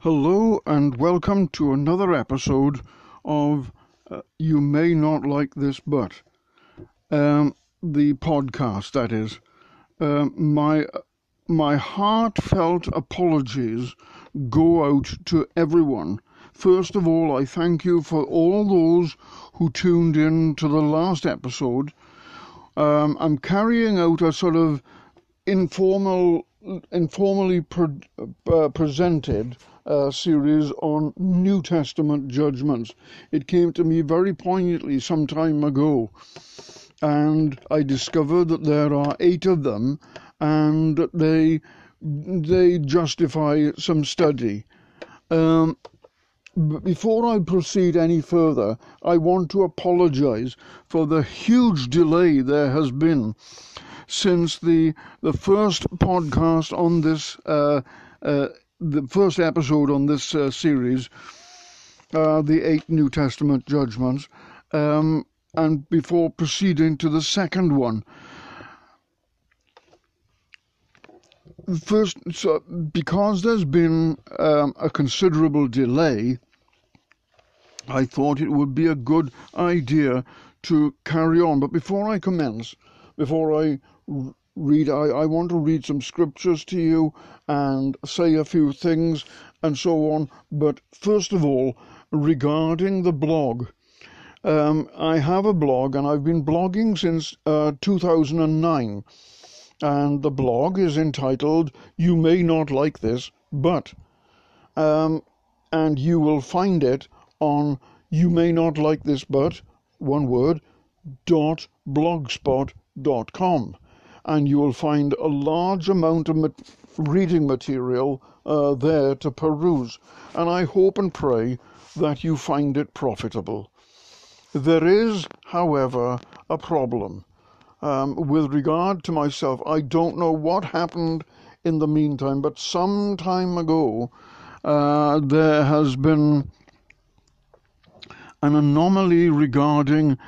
Hello and welcome to another episode of uh, You May Not Like This But, um, the podcast, that is. Um, my, my heartfelt apologies go out to everyone. First of all, I thank you for all those who tuned in to the last episode. Um, I'm carrying out a sort of informal, informally pre- uh, presented uh, series on New Testament judgments. It came to me very poignantly some time ago, and I discovered that there are eight of them, and they they justify some study. Um, before I proceed any further, I want to apologize for the huge delay there has been since the the first podcast on this uh, uh, the first episode on this uh, series, uh, the eight New Testament judgments, um, and before proceeding to the second one. First, so because there's been um, a considerable delay, I thought it would be a good idea to carry on. But before I commence, before I read, I, I want to read some scriptures to you and say a few things and so on. But first of all, regarding the blog, um, I have a blog and I've been blogging since uh, 2009. And the blog is entitled You May Not Like This, but. Um, and you will find it on You May Not Like This, but, one word, dot blogspot.com and you will find a large amount of reading material uh, there to peruse. And I hope and pray that you find it profitable. There is, however, a problem. Um, with regard to myself, I don't know what happened in the meantime, but some time ago uh, there has been an anomaly regarding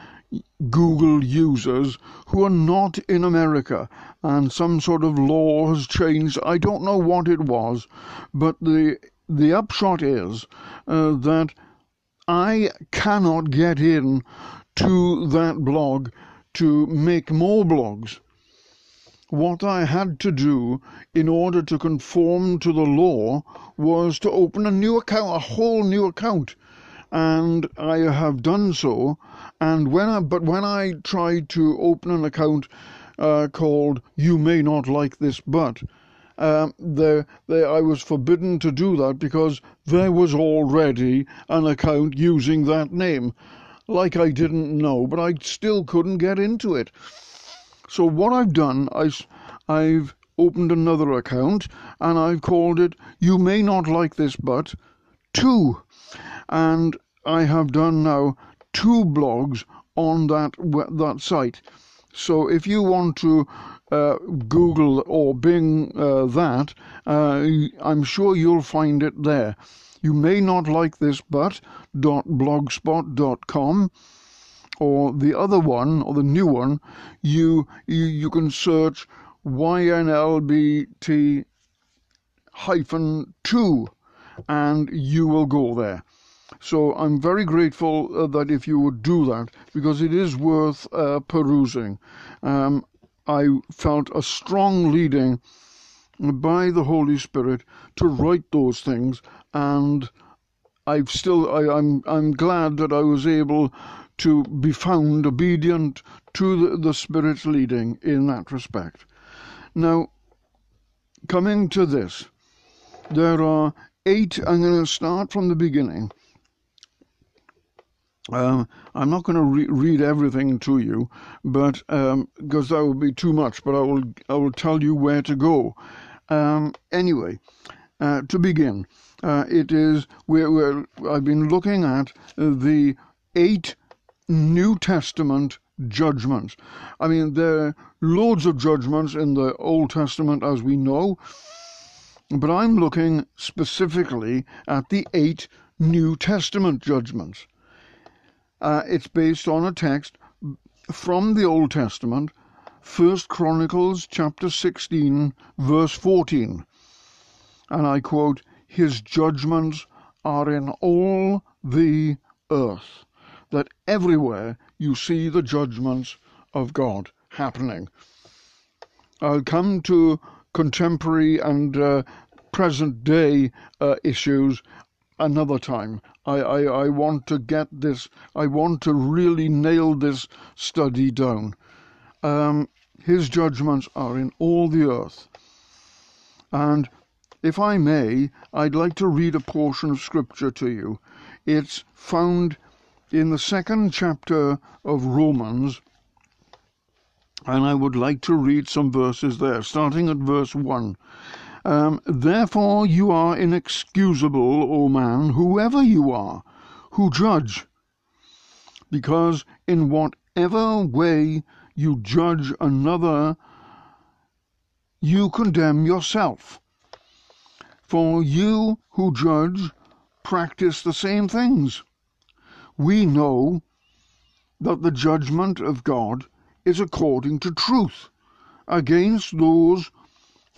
Google users who are not in America, and some sort of law has changed. I don't know what it was, but the the upshot is uh, that I cannot get in to that blog to make more blogs. What I had to do in order to conform to the law was to open a new account, a whole new account, and I have done so and when I, but when I tried to open an account uh, called "You may not like this, but," um, there, there, I was forbidden to do that because there was already an account using that name. Like I didn't know, but I still couldn't get into it. So what I've done, I, I've opened another account and I've called it "You may not like this, but," two, and I have done now two blogs on that that site. So if you want to uh, Google or Bing uh, that, uh, I'm sure you'll find it there. You may not like this, but .blogspot.com or the other one or the new one, you you, you can search YNLBT hyphen two, and you will go there. So I'm very grateful uh, that if you would do that because it is worth uh, perusing. Um, I felt a strong leading by the Holy Spirit to write those things, and I've still I, I'm I'm glad that I was able to be found obedient to the, the Spirit's leading in that respect. Now, coming to this, there are eight. I'm going to start from the beginning. Um, I'm not going to re- read everything to you, but um, because that would be too much. But I will I will tell you where to go. Um, anyway, uh, to begin, uh, it is where, I've been looking at the eight New Testament judgments. I mean, there are loads of judgments in the Old Testament, as we know, but I'm looking specifically at the eight New Testament judgments. Uh, it's based on a text from the Old Testament, First Chronicles chapter 16, verse 14. And I quote, his judgments are in all the earth. That everywhere you see the judgments of God happening. I'll come to contemporary and uh, present day uh, issues another time. I, I, I want to get this, I want to really nail this study down. Um, his judgments are in all the earth. And if I may, I'd like to read a portion of scripture to you. It's found in the second chapter of Romans, and I would like to read some verses there, starting at verse 1. Um, Therefore you are inexcusable, O man, whoever you are, who judge, because in whatever way you judge another, you condemn yourself. For you who judge practice the same things. We know that the judgment of God is according to truth against those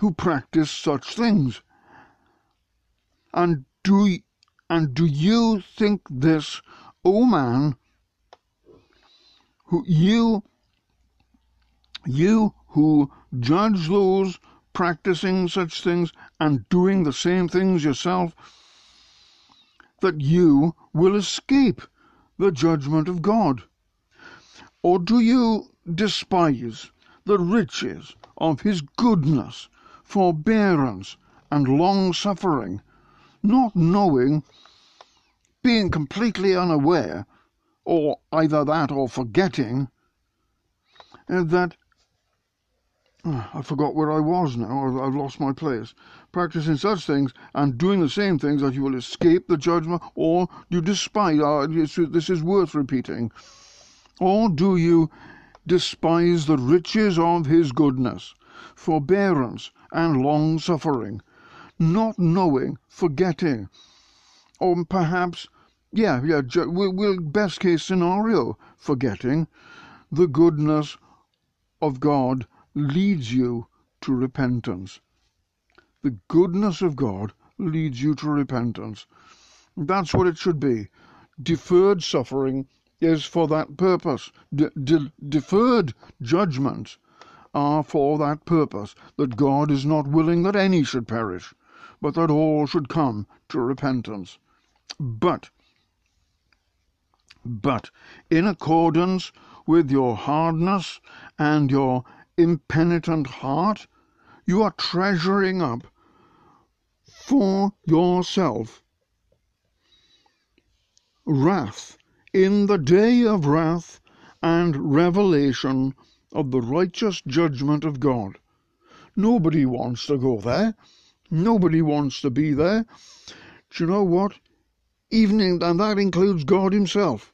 who practice such things. And do, and do you think this, O man, who you, you who judge those practicing such things and doing the same things yourself, that you will escape the judgment of God? Or do you despise the riches of his goodness forbearance, and long suffering, not knowing, being completely unaware, or either that or forgetting, uh, that I forgot where I was now, I've lost my place. Practicing such things and doing the same things that you will escape the judgment, or you despise, uh, this is worth repeating, or do you despise the riches of his goodness, forbearance, and long suffering, not knowing, forgetting, or perhaps, yeah, yeah, we'll, best case scenario, forgetting the goodness of God leads you to repentance. The goodness of God leads you to repentance. That's what it should be. Deferred suffering is for that purpose. De- de- deferred judgment are for that purpose, that God is not willing that any should perish, but that all should come to repentance. But, but, in accordance with your hardness and your impenitent heart, you are treasuring up for yourself wrath in the day of wrath and revelation of the righteous judgment of God. Nobody wants to go there. Nobody wants to be there. Do you know what? Even in, and that includes God Himself.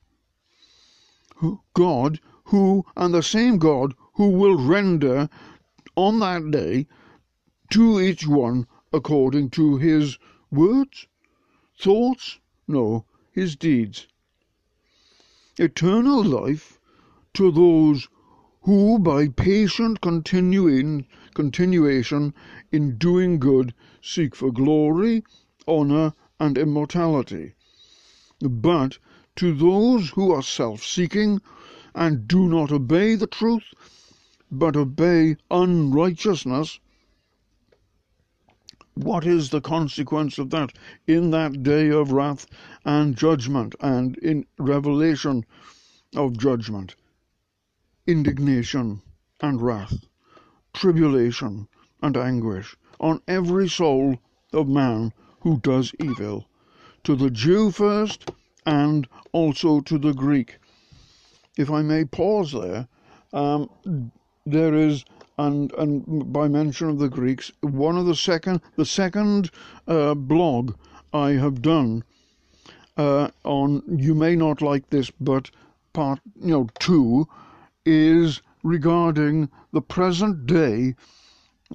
God, who, and the same God who will render on that day to each one according to his words, thoughts, no, his deeds. Eternal life to those who by patient continuing, continuation in doing good seek for glory, honour, and immortality. But to those who are self seeking and do not obey the truth, but obey unrighteousness, what is the consequence of that in that day of wrath and judgment and in revelation of judgment? indignation and wrath, tribulation and anguish on every soul of man who does evil, to the Jew first and also to the Greek. If I may pause there, um, there is and and by mention of the Greeks, one of the second the second uh, blog I have done uh, on you may not like this, but part you know two is regarding the present day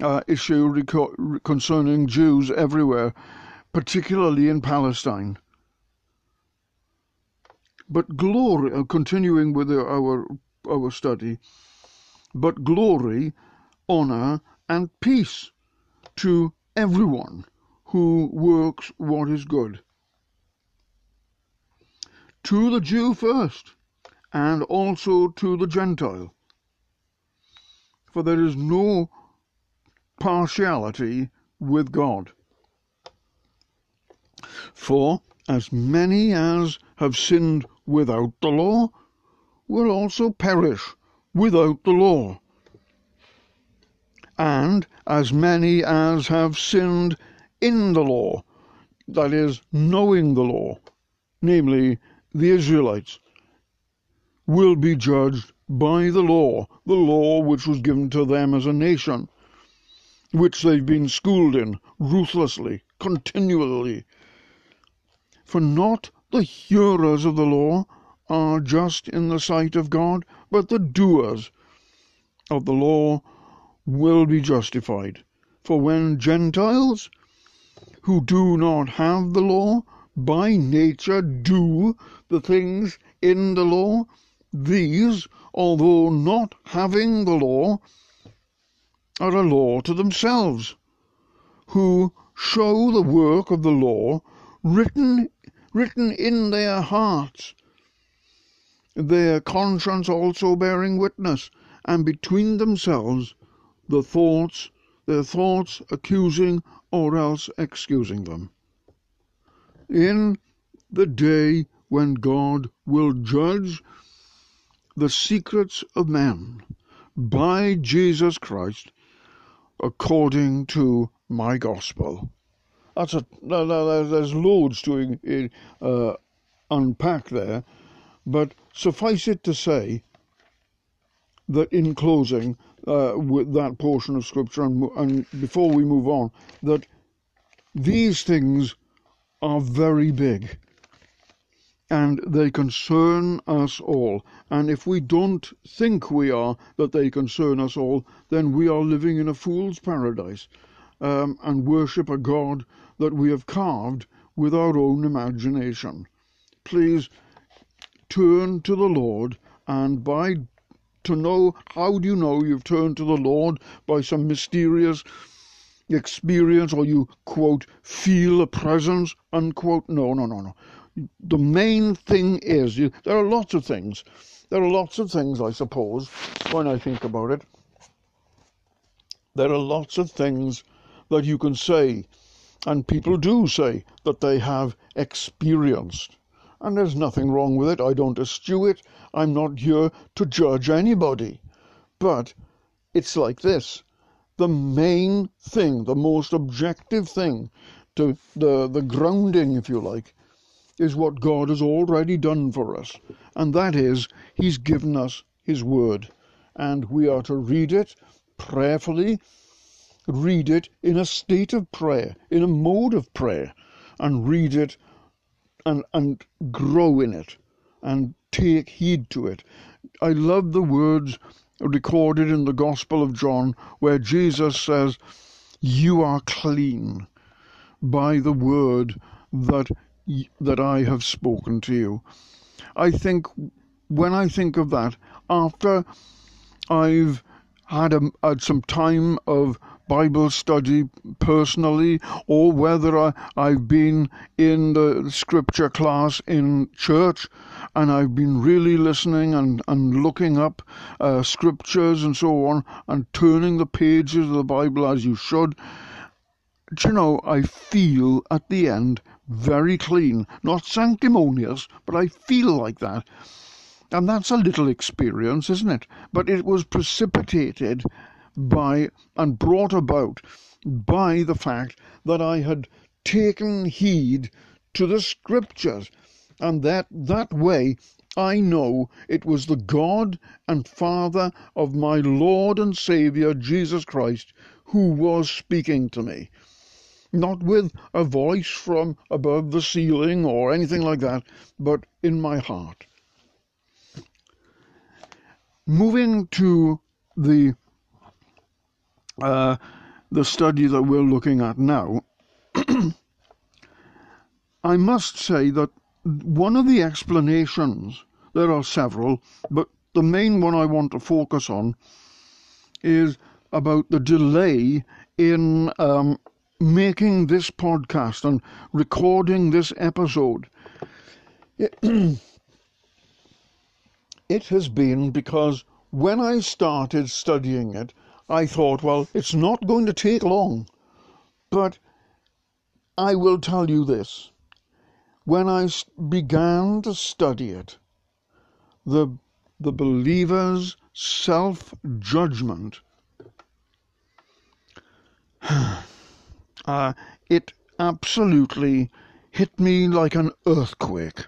uh, issue concerning Jews everywhere, particularly in Palestine. But glory, uh, continuing with our, our study, but glory, honor, and peace to everyone who works what is good. To the Jew first, and also to the Gentile. For there is no partiality with God. For as many as have sinned without the law will also perish without the law. And as many as have sinned in the law, that is, knowing the law, namely the Israelites, will be judged by the law, the law which was given to them as a nation, which they've been schooled in ruthlessly, continually. For not the hearers of the law are just in the sight of God, but the doers of the law will be justified. For when Gentiles, who do not have the law, by nature do the things in the law, these, although not having the law, are a law to themselves, who show the work of the law written written in their hearts, their conscience also bearing witness, and between themselves the thoughts, their thoughts accusing or else excusing them. In the day when God will judge the secrets of men by Jesus Christ according to my gospel. That's a there's loads to uh, unpack there, but suffice it to say that in closing uh, with that portion of scripture, and, and before we move on, that these things are very big and they concern us all. And if we don't think we are that they concern us all, then we are living in a fool's paradise um, and worship a God that we have carved with our own imagination. Please turn to the Lord and by to know how do you know you've turned to the Lord by some mysterious experience or you quote feel a presence unquote? No no no no. The main thing is you, there are lots of things. There are lots of things i suppose when i think about it. There are lots of things that you can say and people do say that they have experienced. And there's nothing wrong with it. I don't eschew it. I'm not here to judge anybody. But it's like this. The main thing, the most objective thing, to the, the grounding, if you like, is what God has already done for us. And that is, He's given us His Word. And we are to read it prayerfully read it in a state of prayer, in a mode of prayer, and read it and, and grow in it and take heed to it. I love the words recorded in the Gospel of John where Jesus says, You are clean by the word that, that I have spoken to you. I think when I think of that, after I've had, a, had some time of Bible study personally, or whether I, I've been in the scripture class in church and I've been really listening and, and looking up uh, scriptures and so on and turning the pages of the Bible as you should. Do you know, I feel at the end very clean. Not sanctimonious, but I feel like that. And that's a little experience, isn't it? But it was precipitated by and brought about by the fact that I had taken heed to the scriptures, and that that way I know it was the God and Father of my Lord and Saviour Jesus Christ who was speaking to me. Not with a voice from above the ceiling or anything like that, but in my heart. Moving to the uh, the study that we're looking at now, I must say that one of the explanations, there are several, but the main one I want to focus on is about the delay in um, making this podcast and recording this episode, it, it has been because when I started studying it, I thought, well, it's not going to take long. But I will tell you this. When I began to study it, the, the believer's self judgment, uh, it absolutely hit me like an earthquake.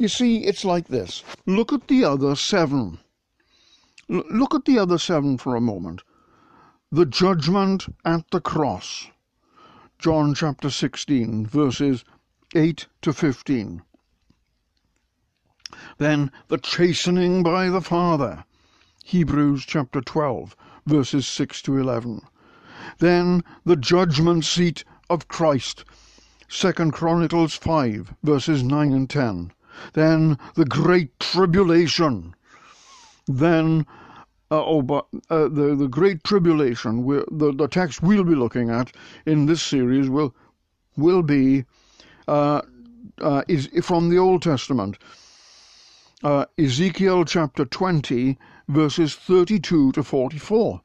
You see, it's like this. Look at the other seven. Look at the other seven for a moment. The judgment at the cross. John chapter 16, verses 8 to 15. Then the chastening by the Father. Hebrews chapter 12, verses 6 to 11. Then the judgment seat of Christ. Second Chronicles 5, verses 9 and 10 then the great tribulation, then uh, oh, but uh, the the great tribulation, the the text we'll be looking at in this series will will be uh, uh is from the Old Testament, uh, Ezekiel chapter twenty, verses thirty-two to forty-four.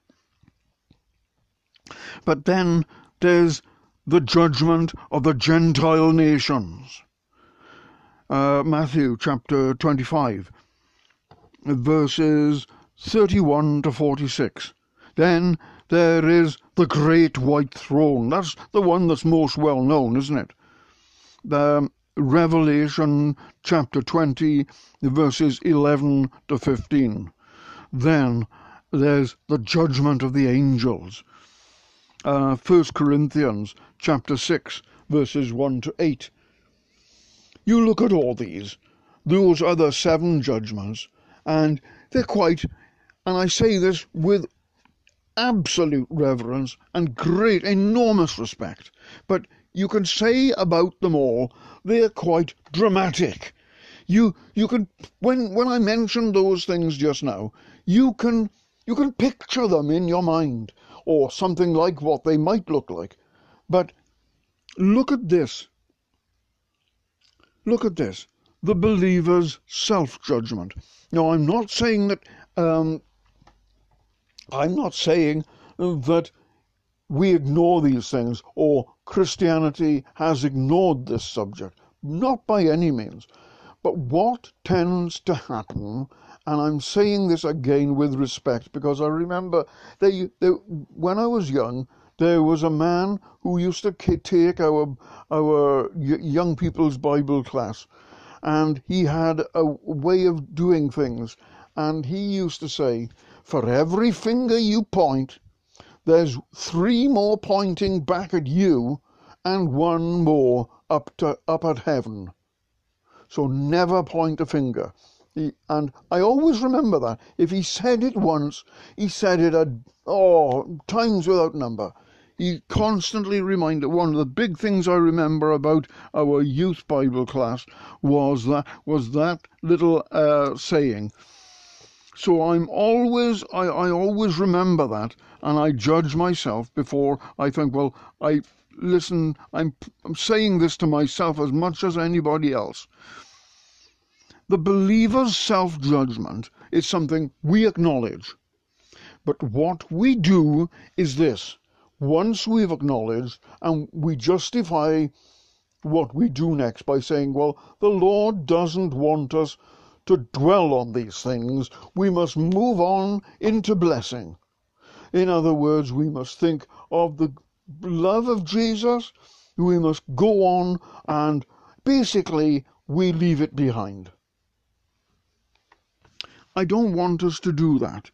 But then there's the judgment of the Gentile nations. Uh, Matthew chapter 25, verses 31 to 46. Then there is the great white throne. That's the one that's most well known, isn't it? The Revelation chapter 20, verses 11 to 15. Then there's the judgment of the angels. Uh, 1 Corinthians chapter 6, verses 1 to 8. You look at all these, those other seven judgments, and they're quite, and I say this with absolute reverence and great, enormous respect, but you can say about them all, they're quite dramatic. You, you can, when, when I mentioned those things just now, you can, you can picture them in your mind, or something like what they might look like. But look at this. Look at this the believer's self judgment. Now, I'm not saying that, um, I'm not saying that we ignore these things or Christianity has ignored this subject. Not by any means. But what tends to happen, and I'm saying this again with respect because I remember they, they, when I was young, there was a man who used to take our our young people's Bible class, and he had a way of doing things. And he used to say, For every finger you point, there's three more pointing back at you, and one more up to up at heaven. So never point a finger. He, and I always remember that. If he said it once, he said it a oh times without number he constantly reminded one of the big things I remember about our youth Bible class was that was that little uh, saying. So I'm always I, I always remember that and I judge myself before I think, well, I listen, I'm, I'm saying this to myself as much as anybody else. The believer's self judgment is something we acknowledge. But what we do is this once we've acknowledged and we justify what we do next by saying, well, the Lord doesn't want us to dwell on these things. We must move on into blessing. In other words, we must think of the love of Jesus. We must go on and basically we leave it behind. I don't want us to do that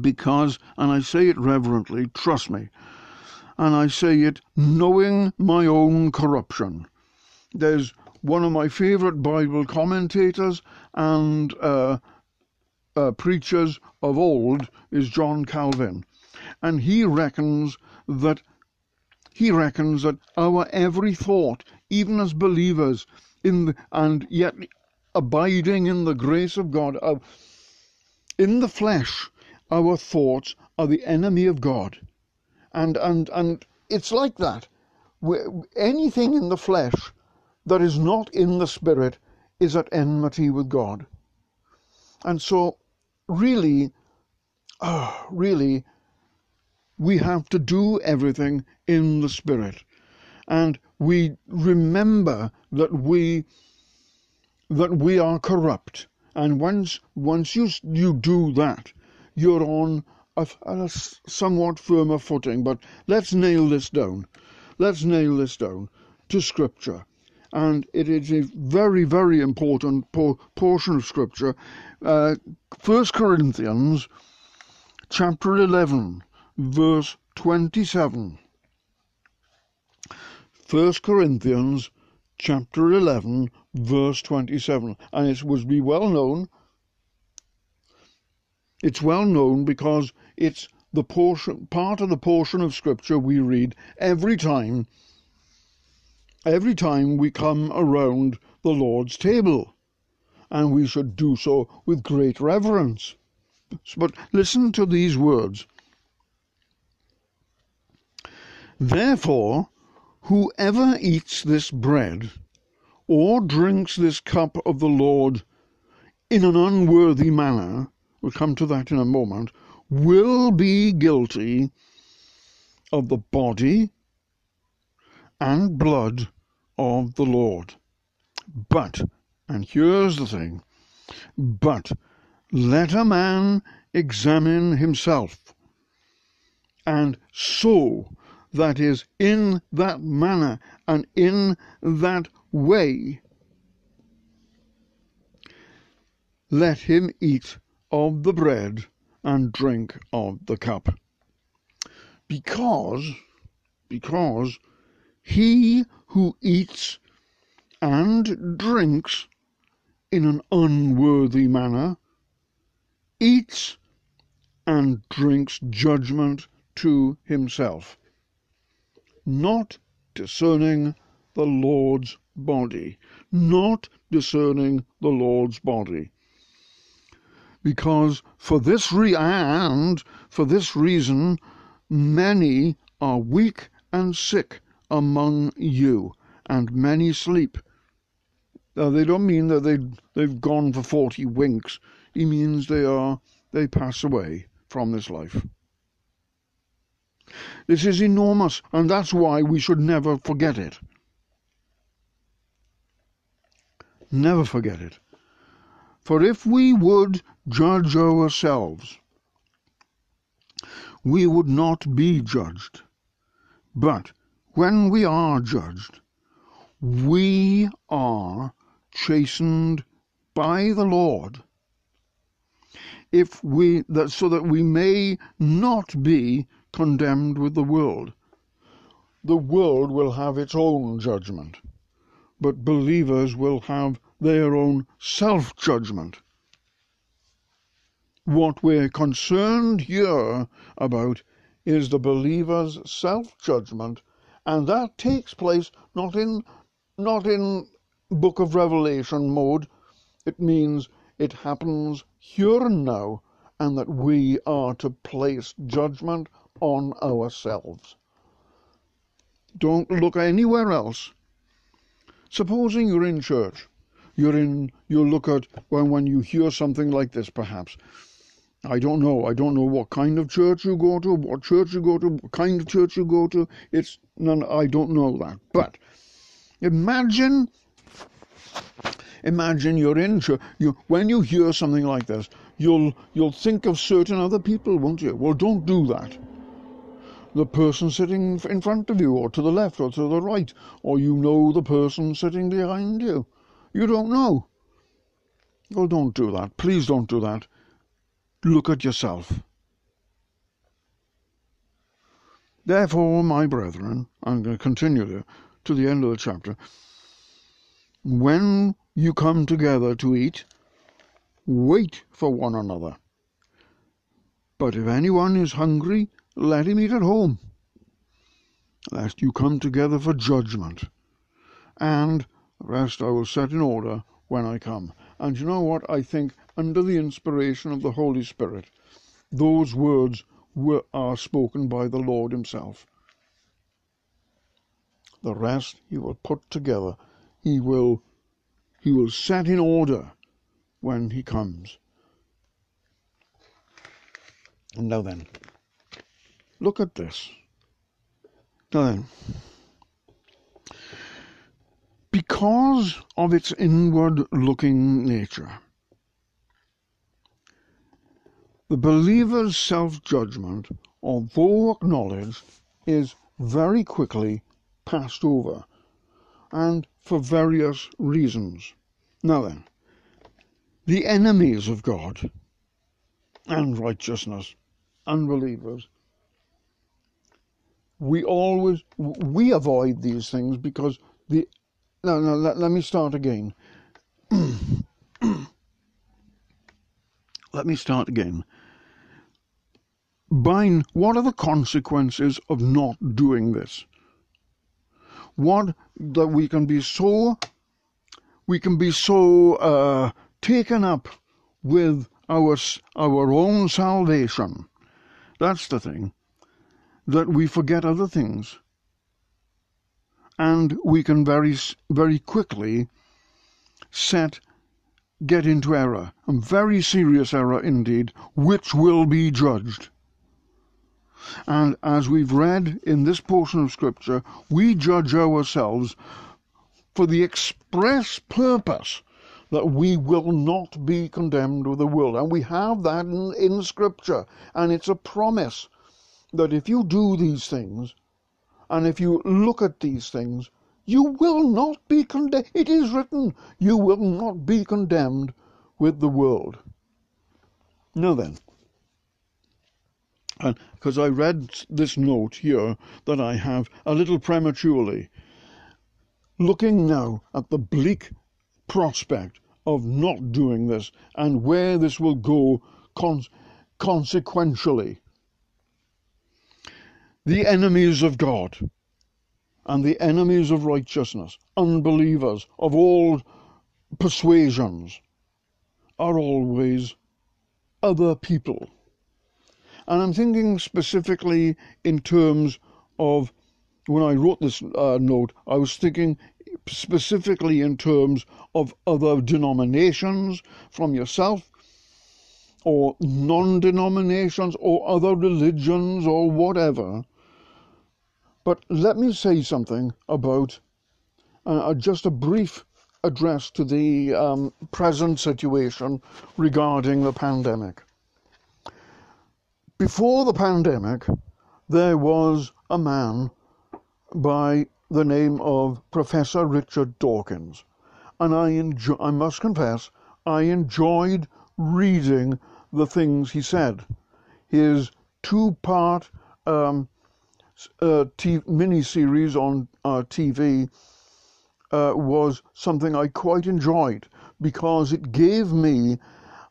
because, and I say it reverently, trust me, and I say it knowing my own corruption. There's one of my favorite Bible commentators and uh, uh, preachers of old is John Calvin, and he reckons that he reckons that our every thought, even as believers, in the, and yet abiding in the grace of God, uh, in the flesh, our thoughts are the enemy of God. And, and, and it's like that. Anything in the flesh that is not in the spirit is at enmity with God. And so, really, oh, really, we have to do everything in the spirit. And we remember that we that we are corrupt. And once once you you do that, you're on a, a somewhat firmer footing. But let's nail this down. Let's nail this down to Scripture. And it is a very, very important por- portion of Scripture. Uh, 1 Corinthians chapter 11, verse 27. 1 Corinthians chapter 11, verse 27. And it was be well known it's well known because it's the portion, part of the portion of Scripture we read every time, every time we come around the Lord's table, and we should do so with great reverence. But listen to these words. Therefore, whoever eats this bread or drinks this cup of the Lord in an unworthy manner we'll come to that in a moment, will be guilty of the body and blood of the Lord. But, and here's the thing, but let a man examine himself, and so that is in that manner and in that way let him eat of the bread and drink of the cup. Because, because he who eats and drinks in an unworthy manner eats and drinks judgment to himself, not discerning the Lord's body, not discerning the Lord's body because for this re- and for this reason many are weak and sick among you, and many sleep. Now, they don't mean that they they've gone for forty winks. He means they are they pass away from this life. This is enormous, and that's why we should never forget it. Never forget it. For if we would judge ourselves, we would not be judged. But when we are judged, we are chastened by the Lord, if we that so that we may not be condemned with the world. The world will have its own judgment, but believers will have their own self judgment. What we're concerned here about is the believer's self judgment, and that takes place not in not in book of Revelation mode. It means it happens here and now, and that we are to place judgment on ourselves. Don't look anywhere else. Supposing you're in church you're in you look at when when you hear something like this perhaps I don't know. I don't know what kind of church you go to, what church you go to, what kind of church you go to. It's none. I don't know that. But imagine, imagine you're in church. You when you hear something like this, you'll you'll think of certain other people, won't you? Well, don't do that. The person sitting in front of you, or to the left, or to the right, or you know the person sitting behind you. You don't know. Well, don't do that. Please don't do that. Look at yourself. Therefore, my brethren, I'm going to continue there to the end of the chapter. When you come together to eat, wait for one another. But if anyone is hungry, let him eat at home, lest you come together for judgment. And the rest I will set in order when I come. And you know what? I think under the inspiration of the Holy Spirit, those words were, are spoken by the Lord Himself. The rest He will put together. He will, He will set in order when He comes. And now then, look at this. Now then, because of its inward looking nature, the believer's self judgment, although acknowledged, is very quickly passed over, and for various reasons. Now then, the enemies of God and righteousness, unbelievers, we always we avoid these things because the no no let, let me start again. Let me start again. By what are the consequences of not doing this? What that we can be so we can be so uh, taken up with our our own salvation? That's the thing. That we forget other things. And we can very, very quickly set, get into error, a very serious error indeed, which will be judged. And as we've read in this portion of Scripture, we judge ourselves for the express purpose that we will not be condemned with the world. And we have that in, in Scripture, and it's a promise that if you do these things, and if you look at these things, you will not be condemned. It is written, you will not be condemned with the world. Now then, and because I read this note here that I have a little prematurely, looking now at the bleak prospect of not doing this and where this will go con- consequentially the enemies of God and the enemies of righteousness, unbelievers of all persuasions, are always other people. And I'm thinking specifically in terms of when I wrote this uh, note, I was thinking specifically in terms of other denominations from yourself or non denominations or other religions or whatever but let me say something about uh, just a brief address to the um, present situation regarding the pandemic. Before the pandemic, there was a man by the name of Professor Richard Dawkins, and I, enjoy, I must confess, I enjoyed reading the things he said. His two part um, uh, t- mini series on uh, TV uh, was something I quite enjoyed because it gave me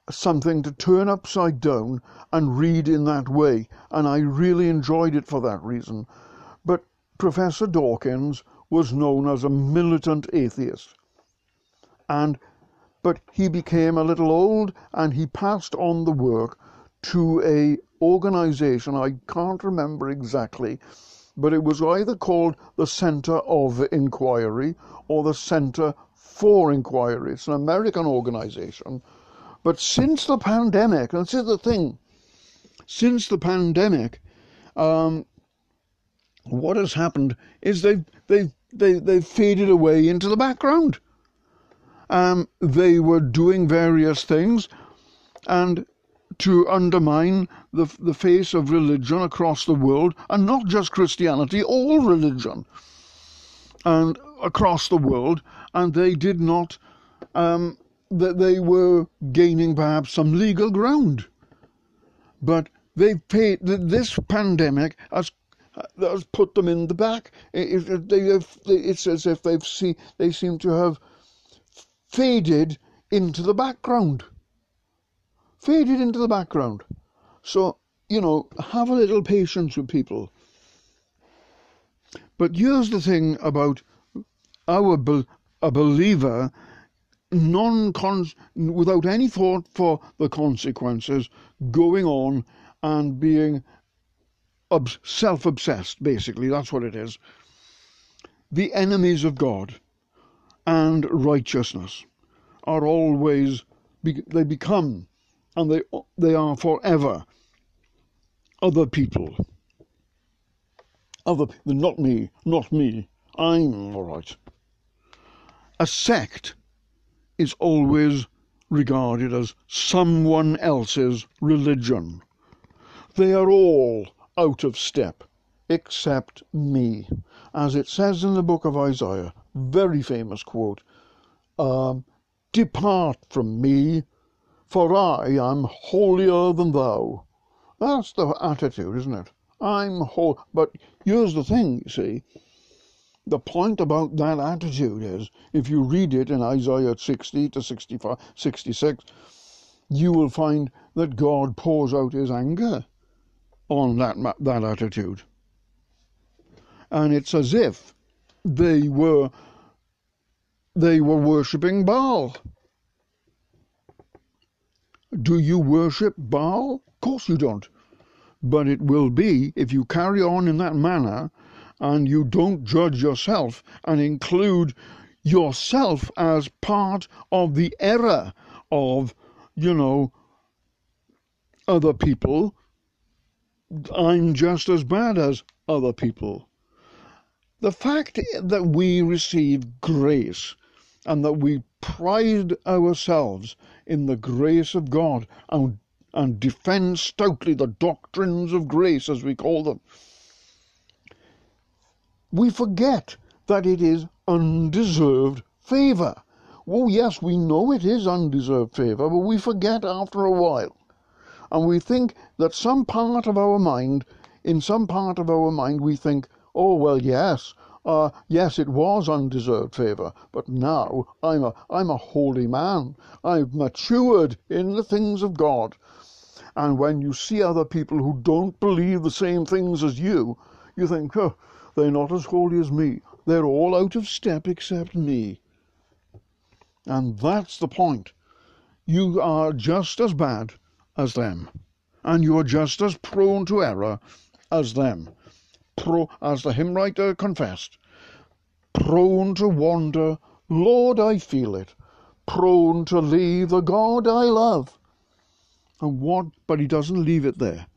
something to turn upside down and read in that way, and I really enjoyed it for that reason. But Professor Dawkins was known as a militant atheist, and but he became a little old and he passed on the work to a organization, I can't remember exactly, but it was either called the Center of Inquiry or the Center for Inquiry. It's an American organization. But since the pandemic, and this is the thing, since the pandemic, um, what has happened is they've, they've, they, they've faded away into the background. Um, they were doing various things, and to undermine the, the face of religion across the world, and not just Christianity, all religion, and across the world, and they did not, um, that they were gaining perhaps some legal ground. But they've paid, this pandemic has has put them in the back. It, it, they have, it's as if they've see, they seem to have faded into the background faded into the background. So, you know, have a little patience with people. But here's the thing about our be- a believer non without any thought for the consequences going on and being self obsessed, basically. That's what it is. The enemies of God and righteousness are always, they become, and they, they are forever, other people. Other people, not me, not me. I'm all right. A sect is always regarded as someone else's religion. They are all out of step except me. As it says in the book of Isaiah, very famous quote um, Depart from me, for I am holier than thou. That's the attitude, isn't it? I'm whole. But here's the thing, you see. The point about that attitude is, if you read it in Isaiah 60 to 65, 66, you will find that God pours out his anger on that, that attitude. And it's as if they were they were worshipping Baal. Do you worship Baal? Course you don't. But it will be if you carry on in that manner and you don't judge yourself and include yourself as part of the error of, you know, other people, I'm just as bad as other people. The fact that we receive grace and that we pride ourselves in the grace of God and, and defend stoutly the doctrines of grace, as we call them, we forget that it is undeserved favor. Oh, yes, we know it is undeserved favor, but we forget after a while. And we think that some part of our mind, in some part of our mind, we think, oh, well, yes, uh, yes, it was undeserved favor, but now I'm a, I'm a holy man. I've matured in the things of God. And when you see other people who don't believe the same things as you, you think, oh, they're not as holy as me. They're all out of step except me. And that's the point. You are just as bad as them. And you are just as prone to error as them. Pro, as the hymn writer confessed, prone to wander, Lord, I feel it, prone to leave the God I love. And what, but he doesn't leave it there.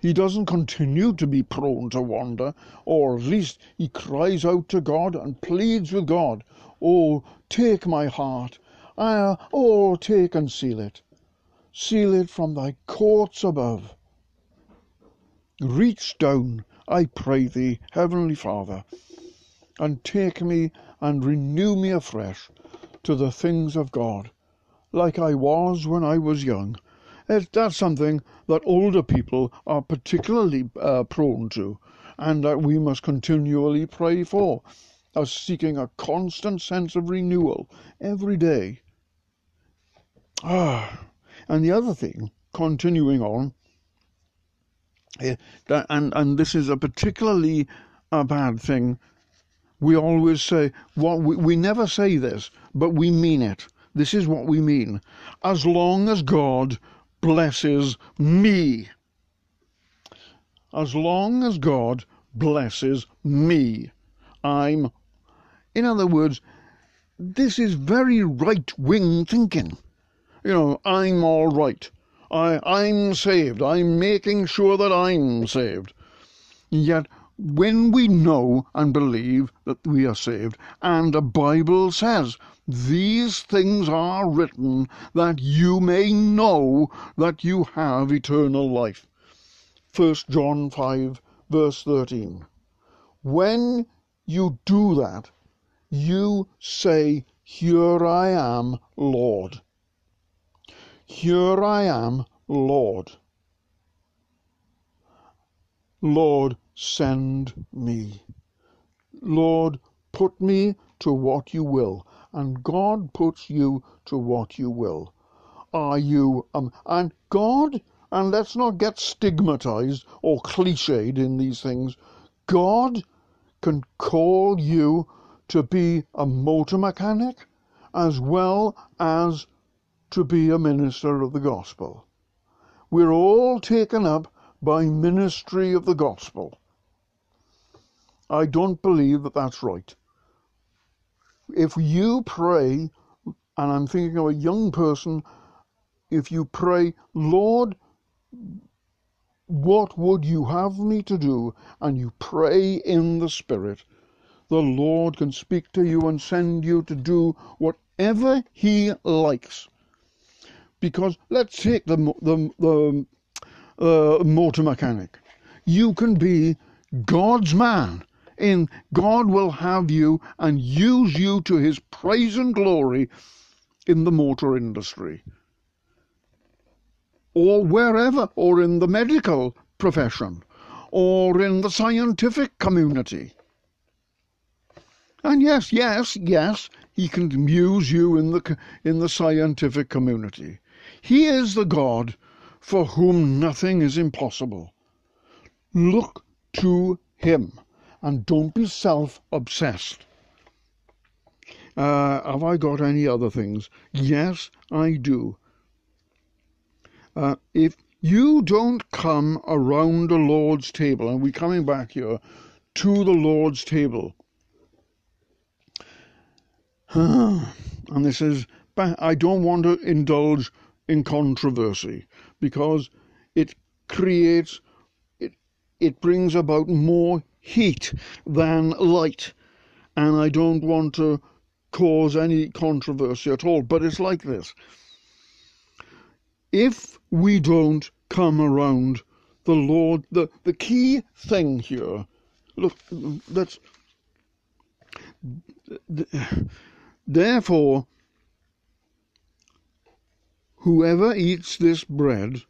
He doesn't continue to be prone to wander, or at least he cries out to God and pleads with God, Oh, take my heart, ah, oh, take and seal it. Seal it from thy courts above. Reach down, I pray thee, Heavenly Father, and take me and renew me afresh to the things of God, like I was when I was young that's something that older people are particularly uh, prone to, and that we must continually pray for, as seeking a constant sense of renewal every day. Ah, and the other thing, continuing on, uh, that, and and this is a particularly a bad thing. We always say what we, we never say this, but we mean it. This is what we mean. As long as God blesses me. As long as God blesses me, I'm. In other words, this is very right wing thinking. You know, I'm all right. I, I'm saved. I'm making sure that I'm saved. Yet, when we know and believe that we are saved, and the Bible says these things are written that you may know that you have eternal life. 1 John 5, verse 13. When you do that, you say, Here I am, Lord. Here I am, Lord. Lord, send me. Lord, put me to what you will and God puts you to what you will. Are you, um, and God, and let's not get stigmatized or cliched in these things, God can call you to be a motor mechanic as well as to be a minister of the gospel. We're all taken up by ministry of the gospel. I don't believe that that's right. If you pray, and I'm thinking of a young person, if you pray, Lord, what would you have me to do? And you pray in the Spirit, the Lord can speak to you and send you to do whatever He likes. Because let's take the, the, the uh, motor mechanic. You can be God's man. In God will have you and use you to his praise and glory in the motor industry or wherever, or in the medical profession, or in the scientific community. And yes, yes, yes, he can use you in the, in the scientific community. He is the God for whom nothing is impossible. Look to him and don't be self obsessed. Uh, have I got any other things? Yes, I do. Uh, if you don't come around the Lord's table, and we're coming back here to the Lord's table, and this is, I don't want to indulge in controversy because it creates, it, it brings about more heat than light, and I don't want to cause any controversy at all, but it's like this. If we don't come around the Lord, the, the key thing here, look, that's, therefore, whoever eats this bread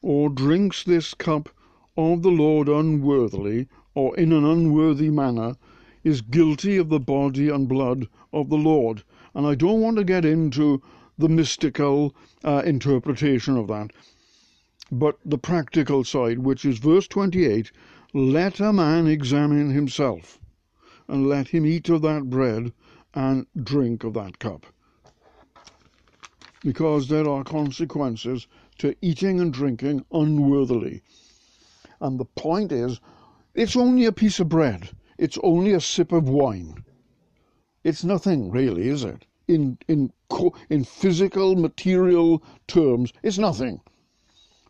or drinks this cup of the Lord unworthily or in an unworthy manner is guilty of the body and blood of the Lord. And I don't want to get into the mystical uh, interpretation of that. But the practical side, which is verse 28 let a man examine himself, and let him eat of that bread and drink of that cup. Because there are consequences to eating and drinking unworthily. And the point is, it's only a piece of bread, it's only a sip of wine. It's nothing, really, is it? in, in, in physical, material terms, it's nothing.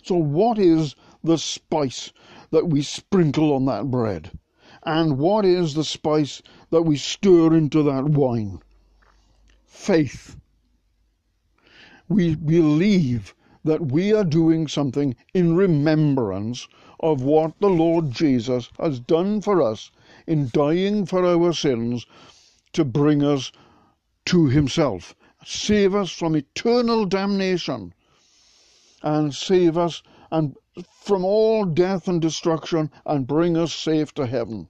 So, what is the spice that we sprinkle on that bread? And what is the spice that we stir into that wine? Faith. We believe that we are doing something in remembrance of what the Lord Jesus has done for us in dying for our sins to bring us to himself, save us from eternal damnation, and save us and from all death and destruction, and bring us safe to heaven.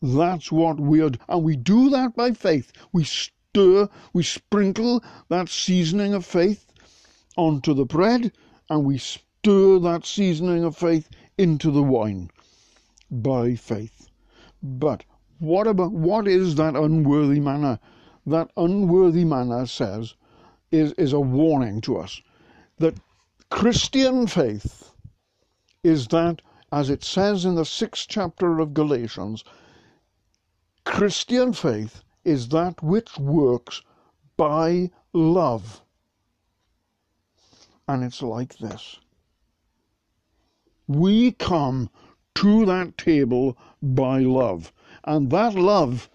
That's what we are, and we do that by faith. We stir, we sprinkle that seasoning of faith onto the bread, and we stir that seasoning of faith into the wine by faith. But what about what is that unworthy manner that unworthy manner says is, is a warning to us that Christian faith is that, as it says in the sixth chapter of Galatians, Christian faith is that which works by love. And it's like this. We come to that table by love. And that love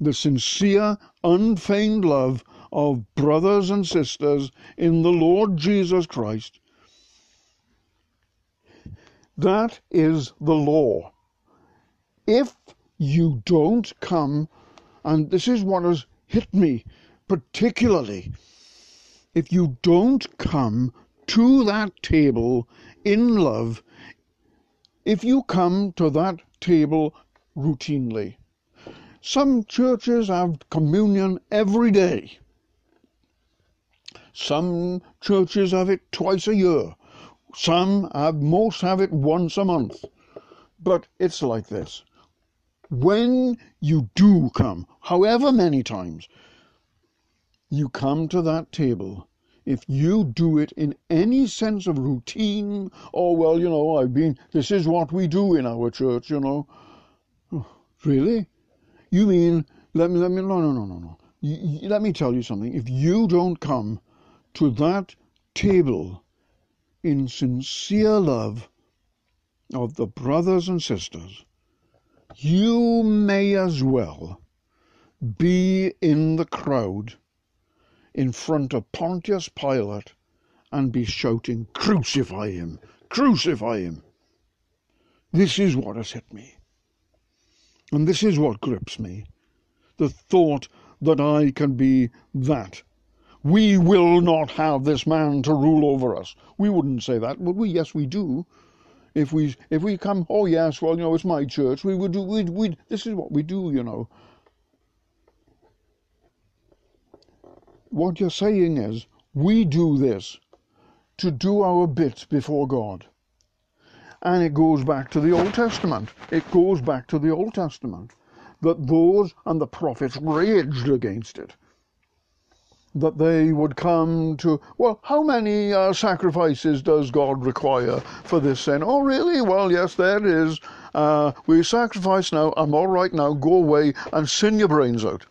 the sincere, unfeigned love of brothers and sisters in the Lord Jesus Christ. That is the law. If you don't come, and this is what has hit me particularly, if you don't come to that table in love, if you come to that table routinely, some churches have communion every day. Some churches have it twice a year. Some have, most have it once a month. But it's like this. When you do come, however many times, you come to that table if you do it in any sense of routine, oh, well, you know, I've been, this is what we do in our church, you know. Really? You mean, let me, let me, no, no, no, no, no. Let me tell you something. If you don't come to that table in sincere love of the brothers and sisters, you may as well be in the crowd in front of Pontius Pilate and be shouting, Crucify him! Crucify him! This is what has hit me. And this is what grips me. The thought that I can be that. We will not have this man to rule over us. We wouldn't say that, would we? Yes, we do. If we if we come, oh yes, well, you know, it's my church. We would do. We'd, we'd, this is what we do, you know. What you're saying is, we do this to do our bit before God. And it goes back to the Old Testament. It goes back to the Old Testament that those and the prophets raged against it. That they would come to, well, how many uh, sacrifices does God require for this sin? Oh, really? Well, yes, there is. Uh, we sacrifice now. I'm all right now. Go away and sin your brains out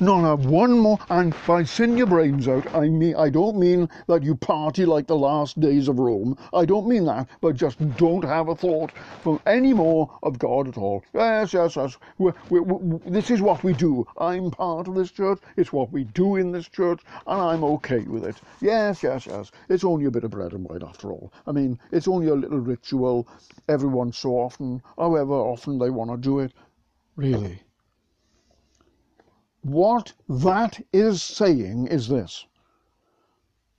not have one more. And by sin your brains out, I mean I don't mean that you party like the last days of Rome. I don't mean that, but just don't have a thought for any more of God at all. Yes, yes, yes. we we we this is what we do. I'm part of this church. It's what we do in this church, and I'm okay with it. Yes, yes, yes. It's only a bit of bread and wine after all. I mean, it's only a little ritual every once so often, however often they want to do it. Really. What that is saying is this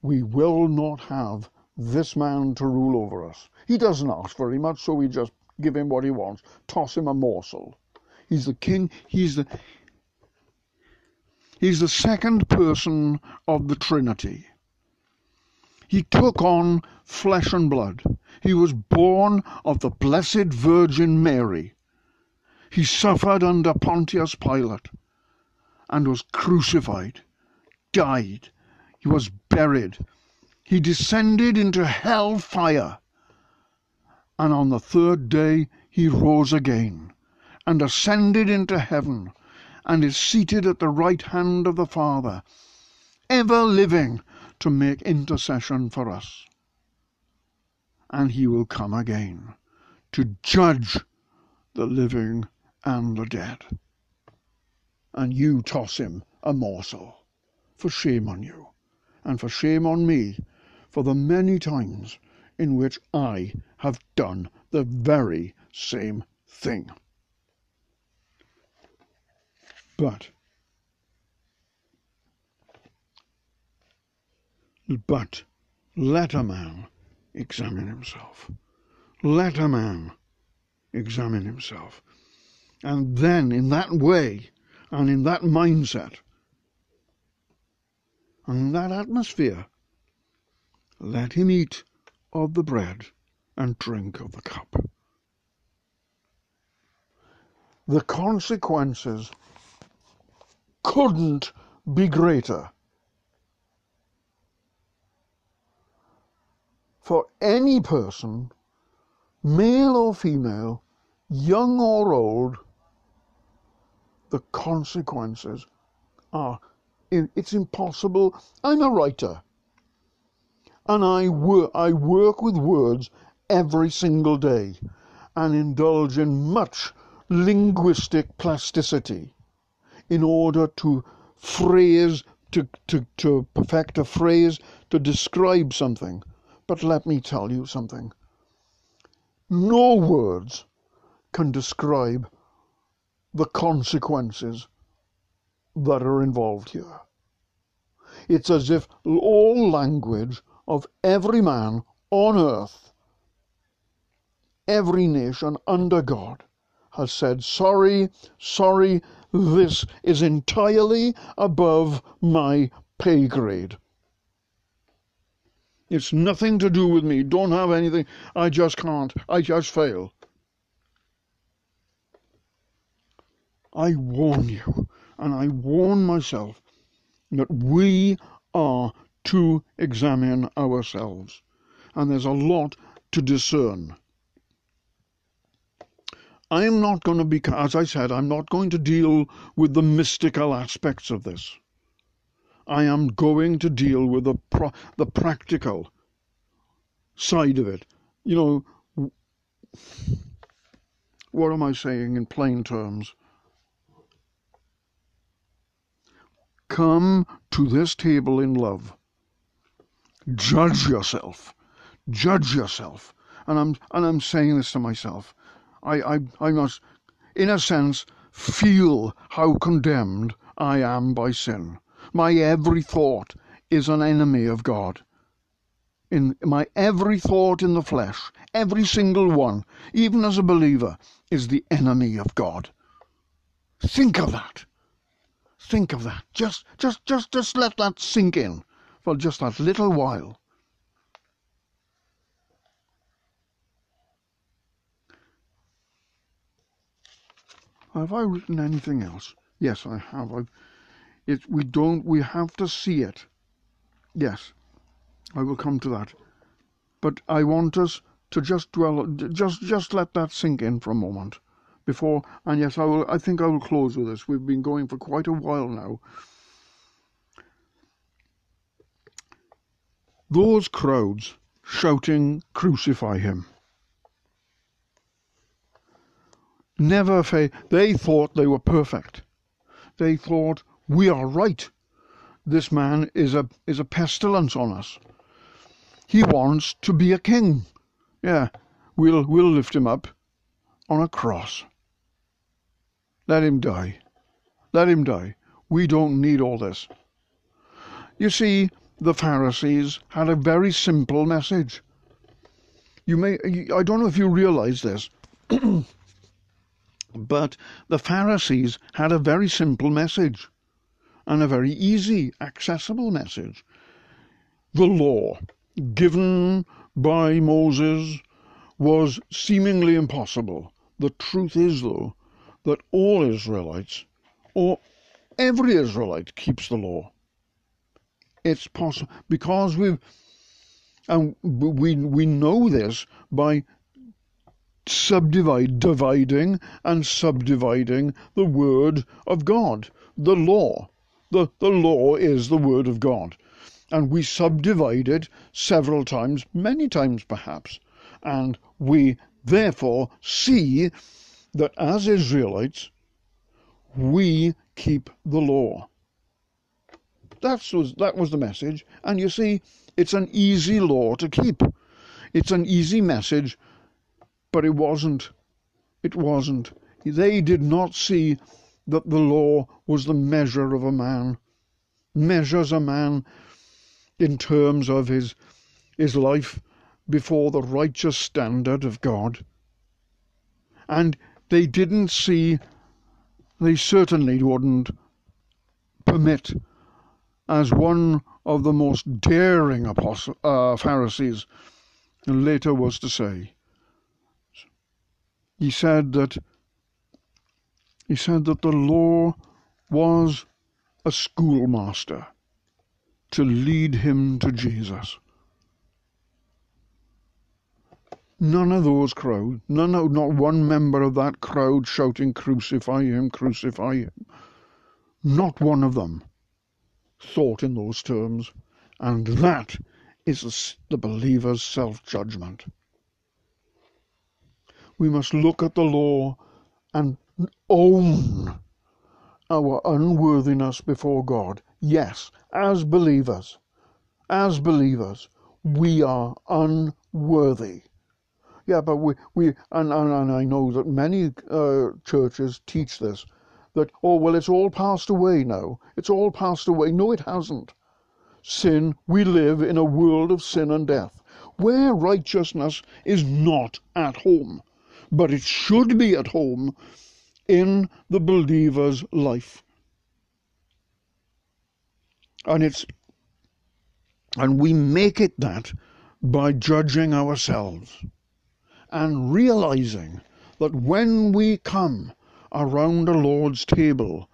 we will not have this man to rule over us. He doesn't ask very much, so we just give him what he wants, toss him a morsel. He's the king, he's the He's the second person of the Trinity. He took on flesh and blood. He was born of the Blessed Virgin Mary. He suffered under Pontius Pilate and was crucified, died, he was buried, he descended into hell fire, and on the third day he rose again, and ascended into heaven, and is seated at the right hand of the Father, ever living to make intercession for us. And he will come again to judge the living and the dead and you toss him a morsel. For shame on you, and for shame on me, for the many times in which I have done the very same thing. But, but let a man examine himself. Let a man examine himself. And then, in that way, and in that mindset and in that atmosphere, let him eat of the bread and drink of the cup. The consequences couldn't be greater for any person, male or female, young or old, the consequences are it's impossible. I'm a writer. And I, wor- I work with words every single day and indulge in much linguistic plasticity in order to phrase, to, to, to perfect a phrase, to describe something. But let me tell you something. No words can describe the consequences that are involved here. It's as if all language of every man on earth, every nation under God, has said, sorry, sorry, this is entirely above my pay grade. It's nothing to do with me. Don't have anything. I just can't. I just fail. I warn you, and I warn myself, that we are to examine ourselves. And there's a lot to discern. I am not going to be, as I said, I'm not going to deal with the mystical aspects of this. I am going to deal with the pro- the practical side of it. You know, what am I saying in plain terms? Come to this table in love. Judge yourself. Judge yourself. And I'm and I'm saying this to myself. I, I, I must, in a sense, feel how condemned I am by sin. My every thought is an enemy of God. In my every thought in the flesh, every single one, even as a believer, is the enemy of God. Think of that. Think of that. Just, just, just, just let that sink in for just that little while. Have I written anything else? Yes, I have. I've, it, we don't. We have to see it. Yes, I will come to that. But I want us to just dwell, just just let that sink in for a moment before. And yes, I will. I think I will close with this. We've been going for quite a while now. Those crowds shouting, "Crucify him!" never fa- they thought they were perfect. They thought we are right. This man is a is a pestilence on us. He wants to be a king. Yeah, we'll we'll lift him up on a cross. Let him die. Let him die. We don't need all this. You see, the Pharisees had a very simple message. You may I don't know if you realize this. But the Pharisees had a very simple message and a very easy, accessible message. The law given by Moses was seemingly impossible. The truth is, though, that all Israelites, or every Israelite, keeps the law. It's possible because we've and we we know this by subdivide, dividing and subdividing the Word of God, the law. The, the law is the Word of God. And we subdivide it several times, many times perhaps. And we therefore see that as Israelites, we keep the law. That was, that was the message. And you see, it's an easy law to keep. It's an easy message but it wasn't. It wasn't. They did not see that the law was the measure of a man, measures a man in terms of his, his life before the righteous standard of God. And they didn't see, they certainly wouldn't permit, as one of the most daring apostle, uh, Pharisees later was to say, he said that he said that the law was a schoolmaster to lead him to Jesus. None of those crowd, none not one member of that crowd shouting, Crucify him, crucify him. Not one of them thought in those terms, and that is the believer's self judgment we must look at the law and own our unworthiness before God. Yes, as believers, as believers, we are unworthy. Yeah, but we, we and, and, and I know that many uh, churches teach this that, oh, well, it's all passed away now. It's all passed away. No, it hasn't. Sin, we live in a world of sin and death where righteousness is not at home but it should be at home in the believer's life. And it's and we make it that by judging ourselves and realizing that when we come around the Lord's table,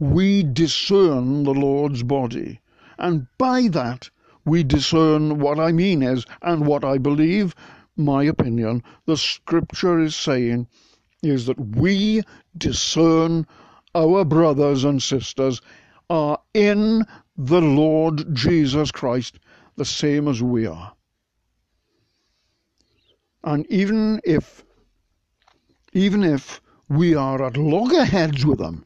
we discern the Lord's body And by that, we discern what I mean is, and what I believe, my opinion, the scripture is saying, is that we discern our brothers and sisters are in the Lord Jesus Christ the same as we are. And even if even if we are at loggerheads with them,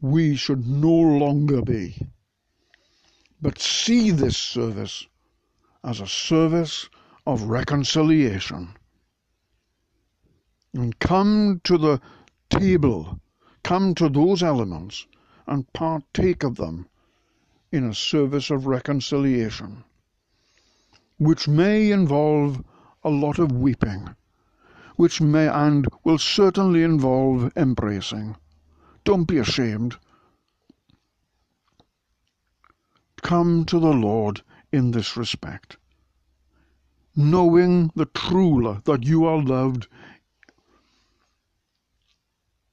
we should no longer be. But see this service as a service of reconciliation. And come to the table, come to those elements and partake of them in a service of reconciliation, which may involve a lot of weeping, which may and will certainly involve embracing. Don't be ashamed. Come to the Lord in this respect, knowing the true that you are loved,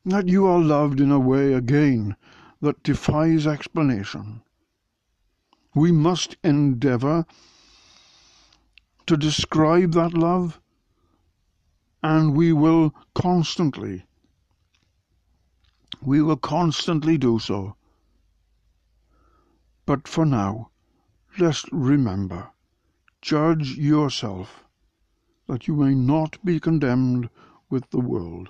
that you are loved in a way again that defies explanation. We must endeavor to describe that love, and we will constantly, we will constantly do so. But for now, just remember, judge yourself, that you may not be condemned with the world.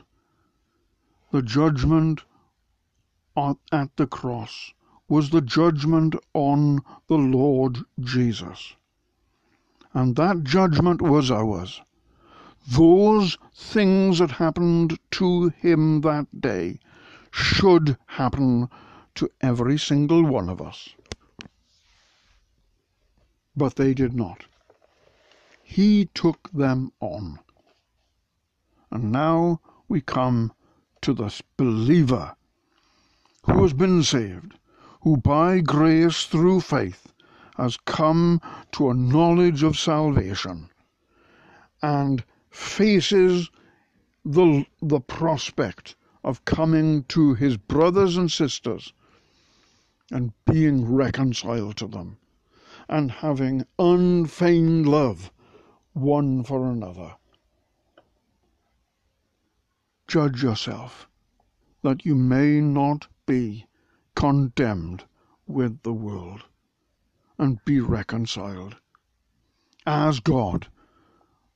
The judgment at the cross was the judgment on the Lord Jesus. And that judgment was ours. Those things that happened to him that day should happen to every single one of us. But they did not. He took them on. And now we come to the believer who has been saved, who by grace through faith has come to a knowledge of salvation and faces the, the prospect of coming to his brothers and sisters and being reconciled to them and having unfeigned love one for another. Judge yourself that you may not be condemned with the world and be reconciled. As God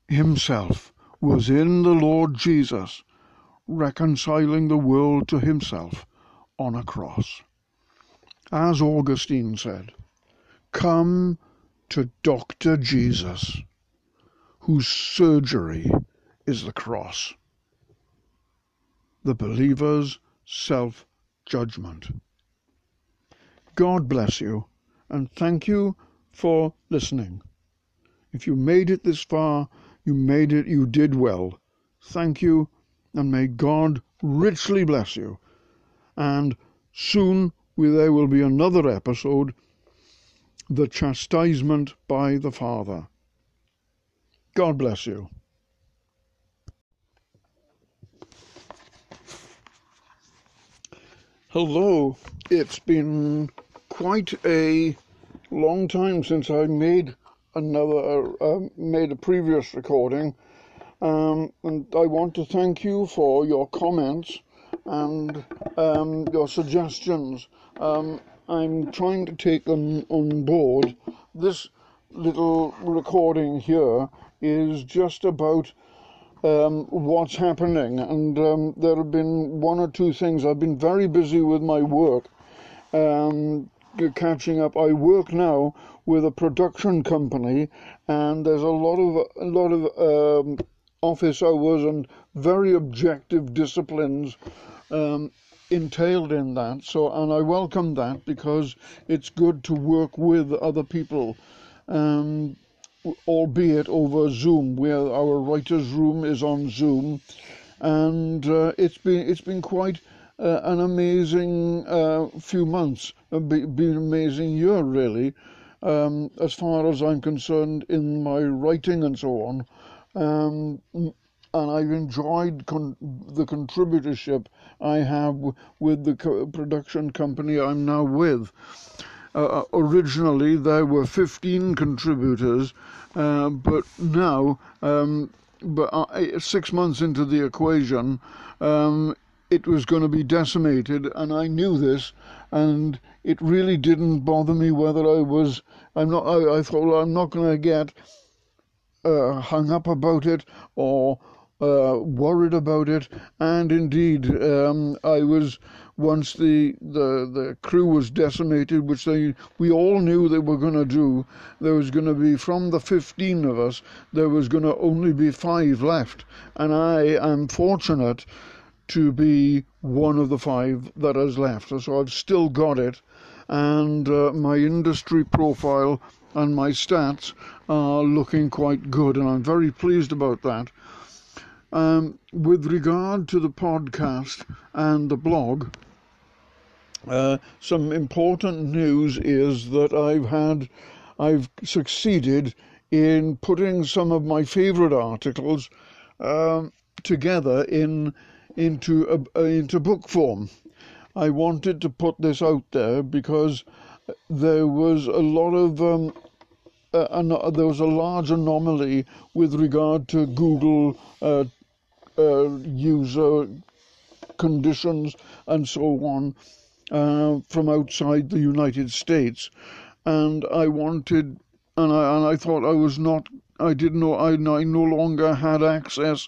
Himself was in the Lord Jesus, reconciling the world to Himself on a cross. As Augustine said, Come to Dr. Jesus, whose surgery is the cross. The believer's self judgment. God bless you, and thank you for listening. If you made it this far, you made it, you did well. Thank you, and may God richly bless you. And soon there will be another episode The Chastisement by the Father. God bless you. Hello, it's been quite a long time since I made another uh, made a previous recording, um, and I want to thank you for your comments and um, your suggestions. Um, I'm trying to take them on board. This little recording here is just about um, what's happening. And um, there have been one or two things. I've been very busy with my work, um, catching up. I work now with a production company, and there's a lot of a lot of um, office hours and very objective disciplines um, entailed in that. So, and I welcome that because it's good to work with other people. Um, albeit over Zoom, where our writers' room is on Zoom, and uh, it's been it's been quite an amazing uh, few months, uh, been an amazing year really, um, as far as I'm concerned in my writing and so on, um, and I've enjoyed con- the contributorship I have w- with the co- production company I'm now with. uh, originally there were 15 contributors, uh, but now, um, but uh, six months into the equation, um, it was going to be decimated, and I knew this, and it really didn't bother me whether I was. I'm not. I, I thought well, I'm not going to get uh, hung up about it or uh, worried about it, and indeed, um, I was once the, the the crew was decimated, which they we all knew they were going to do. There was going to be from the fifteen of us, there was going to only be five left, and I am fortunate to be one of the five that has left. So I've still got it, and uh, my industry profile and my stats are looking quite good, and I'm very pleased about that. Um, with regard to the podcast and the blog, uh, some important news is that I've had, I've succeeded in putting some of my favourite articles um, together in into a, into book form. I wanted to put this out there because there was a lot of um, uh, an, there was a large anomaly with regard to Google uh, uh, user conditions and so on uh, from outside the United States, and I wanted, and I and I thought I was not, I didn't know, I, I no longer had access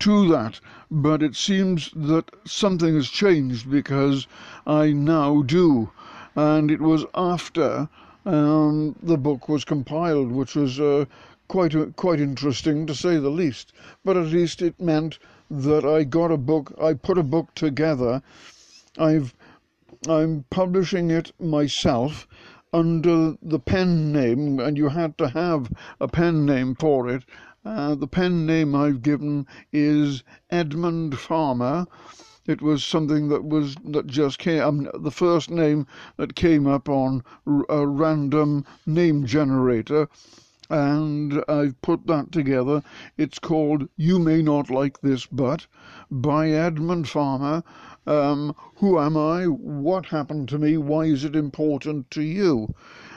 to that, but it seems that something has changed because I now do, and it was after um, the book was compiled, which was uh, quite quite interesting to say the least. But at least it meant that I got a book. I put a book together. I've I'm publishing it myself under the pen name, and you had to have a pen name for it. Uh, the pen name I've given is Edmund Farmer. It was something that was that just came. Um, the first name that came up on a random name generator and I've put that together. It's called You May Not Like This But by Edmund Farmer. Um, who am I? What happened to me? Why is it important to you?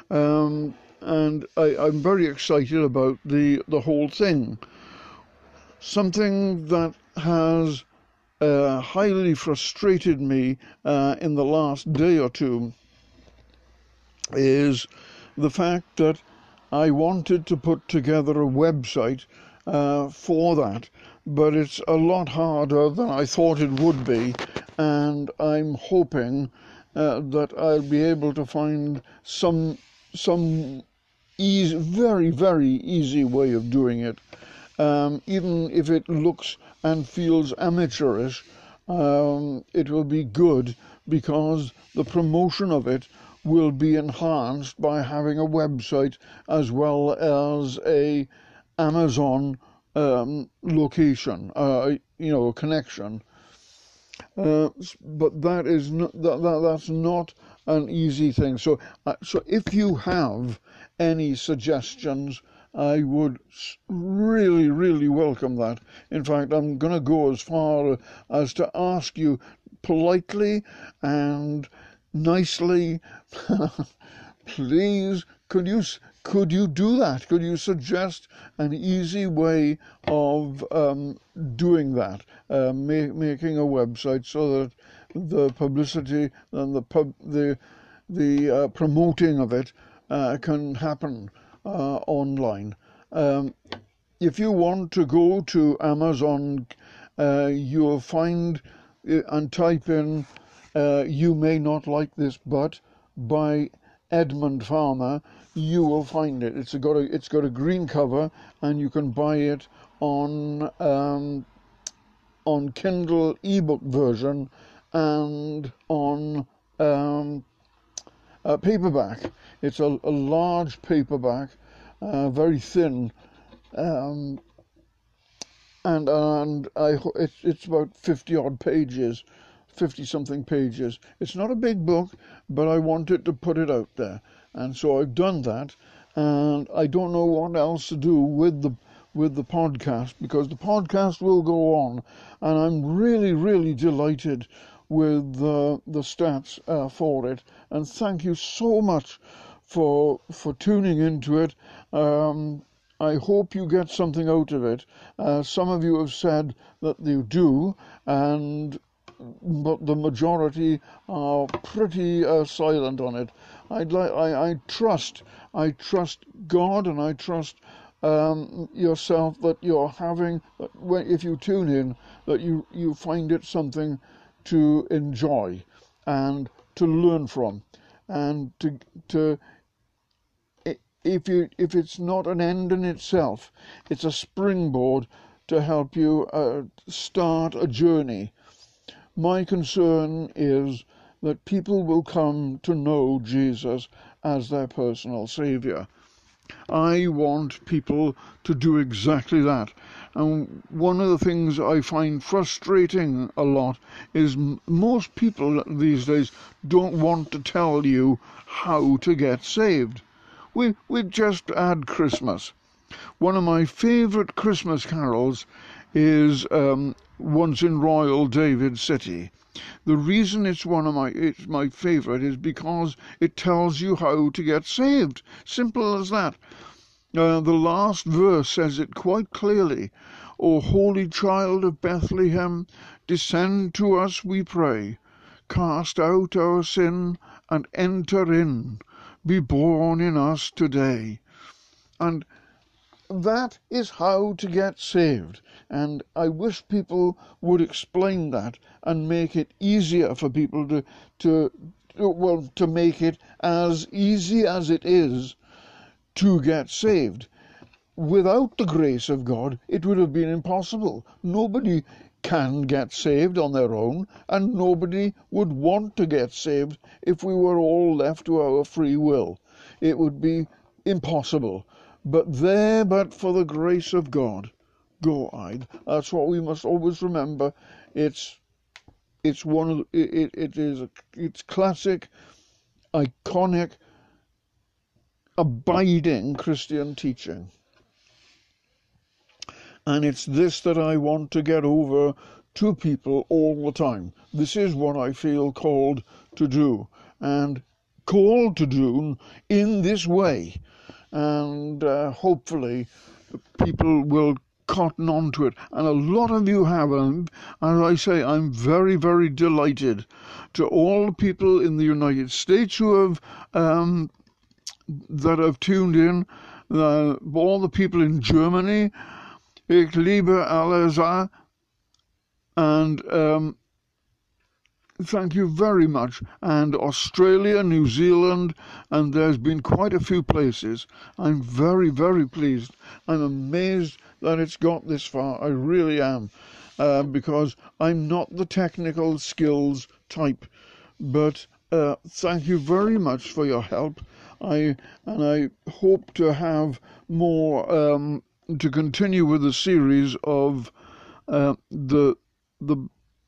Um, and I, I'm very excited about the, the whole thing. Something that has uh, highly frustrated me uh, in the last day or two is the fact that I wanted to put together a website uh, for that, but it's a lot harder than I thought it would be, and I'm hoping uh, that I'll be able to find some some easy, very very easy way of doing it, um, even if it looks and feels amateurish. Um, it will be good because the promotion of it will be enhanced by having a website as well as a Amazon um, location, uh, you know, connection. Uh, but that is not that, that that's not an easy thing. So uh, so if you have any suggestions, I would really really welcome that. In fact, I'm going to go as far as to ask you politely and nicely, please, could you could you do that? Could you suggest an easy way of um, doing that, uh, ma- making a website so that the publicity and the pub the the uh, promoting of it uh, can happen uh, online. Um, if you want to go to Amazon, uh, you'll find uh, and type in uh, you may not like this, but by Edmund Farmer, you will find it. It's got a it's got a green cover, and you can buy it on um, on Kindle ebook version and on um, a paperback. It's a, a large paperback, uh, very thin, um, and and I it's it's about fifty odd pages. 50 something pages. It's not a big book, but I wanted to put it out there. And so I've done that. And I don't know what else to do with the with the podcast because the podcast will go on and I'm really really delighted with uh, the stats uh, for it. And thank you so much for for tuning into it. Um, I hope you get something out of it. Uh, some of you have said that you do, and but the majority are pretty uh, silent on it. I'd like, I, I trust, I trust God, and I trust um, yourself that you're having. That when, if you tune in, that you you find it something to enjoy and to learn from, and to to if you if it's not an end in itself, it's a springboard to help you uh, start a journey. My concern is that people will come to know Jesus as their personal Saviour. I want people to do exactly that. And one of the things I find frustrating a lot is most people these days don't want to tell you how to get saved. We, we've just had Christmas. One of my favourite Christmas carols is um, Once in Royal David City. The reason it's one of my it's my favourite is because it tells you how to get saved. Simple as that. Uh, the last verse says it quite clearly. O holy child of Bethlehem, descend to us, we pray. Cast out our sin and enter in be born in us today. And that is how to get saved. And I wish people would explain that and make it easier for people to, to, well, to make it as easy as it is to get saved. Without the grace of God, it would have been impossible. Nobody can get saved on their own, and nobody would want to get saved if we were all left to our free will. It would be impossible. But there, but for the grace of God, go I. That's what we must always remember. It's it's one of the, it, it is a, it's classic, iconic, abiding Christian teaching. And it's this that I want to get over to people all the time. This is what I feel called to do, and called to do in this way. And uh, hopefully, people will cotton on to it. And a lot of you have. And as I say, I'm very, very delighted to all the people in the United States who have um, that have tuned in, uh, all the people in Germany Ich liebe Aleza, and um, thank you very much. And Australia, New Zealand, and there's been quite a few places. I'm very, very pleased. I'm amazed that it's got this far. I really am, uh, because I'm not the technical skills type. But uh, thank you very much for your help. I and I hope to have more um, to continue with the series of uh, the the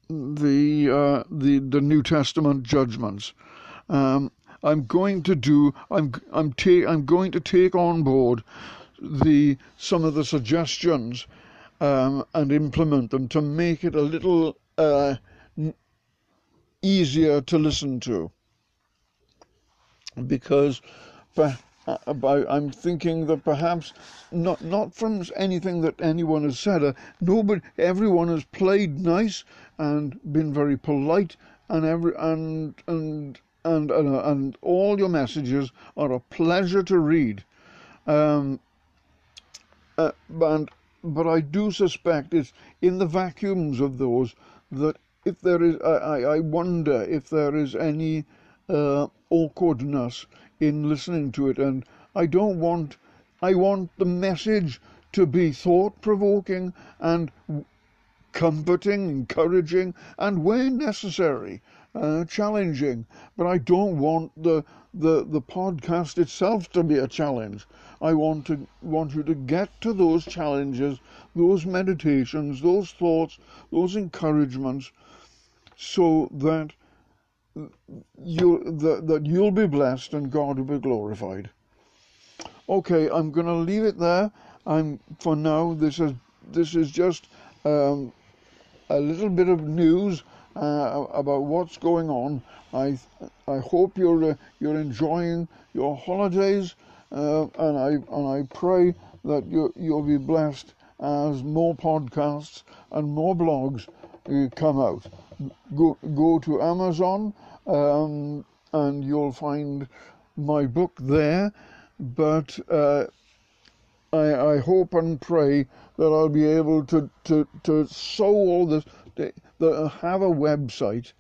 the uh, the the New Testament judgments. Um, I'm going to do. I'm I'm ta- I'm going to take on board the some of the suggestions um, and implement them to make it a little uh, easier to listen to. Because about I'm thinking that perhaps not not from anything that anyone has said. Uh, nobody, everyone has played nice and been very polite, and every and and and and, uh, and all your messages are a pleasure to read. Um, uh, but I do suspect it's in the vacuums of those that if there is, I, I wonder if there is any uh, awkwardness in listening to it, and I don't want I want the message to be thought provoking and comforting, encouraging, and where necessary, uh, challenging. But I don't want the, the the podcast itself to be a challenge. I want to want you to get to those challenges, those meditations, those thoughts, those encouragements, so that you that, that you'll be blessed and God will be glorified. Okay, I'm going to leave it there. I'm for now. This is this is just um, a little bit of news uh, about what's going on. I I hope you're uh, you're enjoying your holidays, uh, and I and I pray that you you'll be blessed as more podcasts and more blogs uh, come out. Go go to Amazon, um, and you'll find my book there. But uh, I, I hope and pray that I'll be able to, to, to sow all this, to, to have a website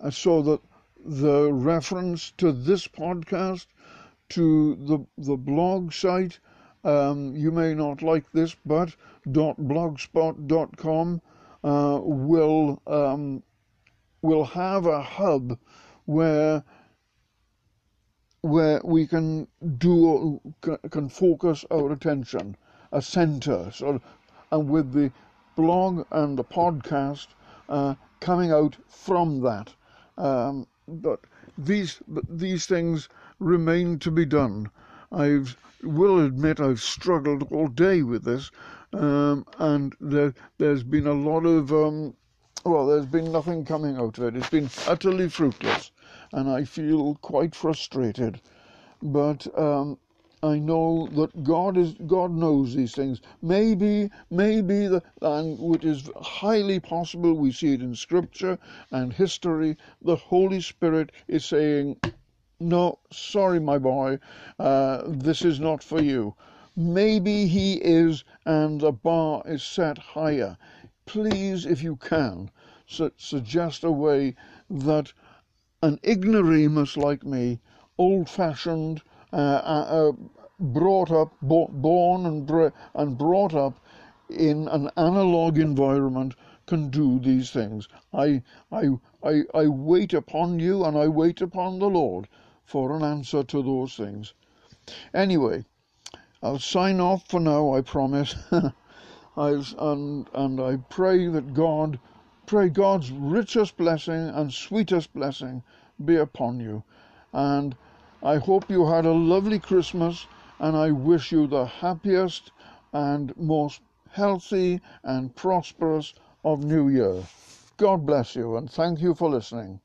uh, so that the reference to this podcast, to the, the blog site, um, you may not like this, but .blogspot.com uh, will um, will have a hub where where we can do can focus our attention, a center, so, and with the blog and the podcast uh, coming out from that. Um, but these these things remain to be done. I will admit I've struggled all day with this, um, and there, has been a lot of um, well, there's been nothing coming out of it. It's been utterly fruitless and I feel quite frustrated. But um, I know that God is God knows these things. Maybe, maybe the and which is highly possible. We see it in Scripture and history. The Holy Spirit is saying, "No, sorry, my boy, uh, this is not for you." Maybe He is, and the bar is set higher. Please, if you can, suggest a way that an ignoramus like me, old fashioned, uh, uh, uh, brought up, bo- born and, and brought up in an analog environment can do these things. I, I, I, I wait upon you and I wait upon the Lord for an answer to those things. Anyway, I'll sign off for now, I promise. I, and, and I pray that God Pray God's richest blessing and sweetest blessing be upon you. And I hope you had a lovely Christmas, and I wish you the happiest and most healthy and prosperous of New Year. God bless you, and thank you for listening.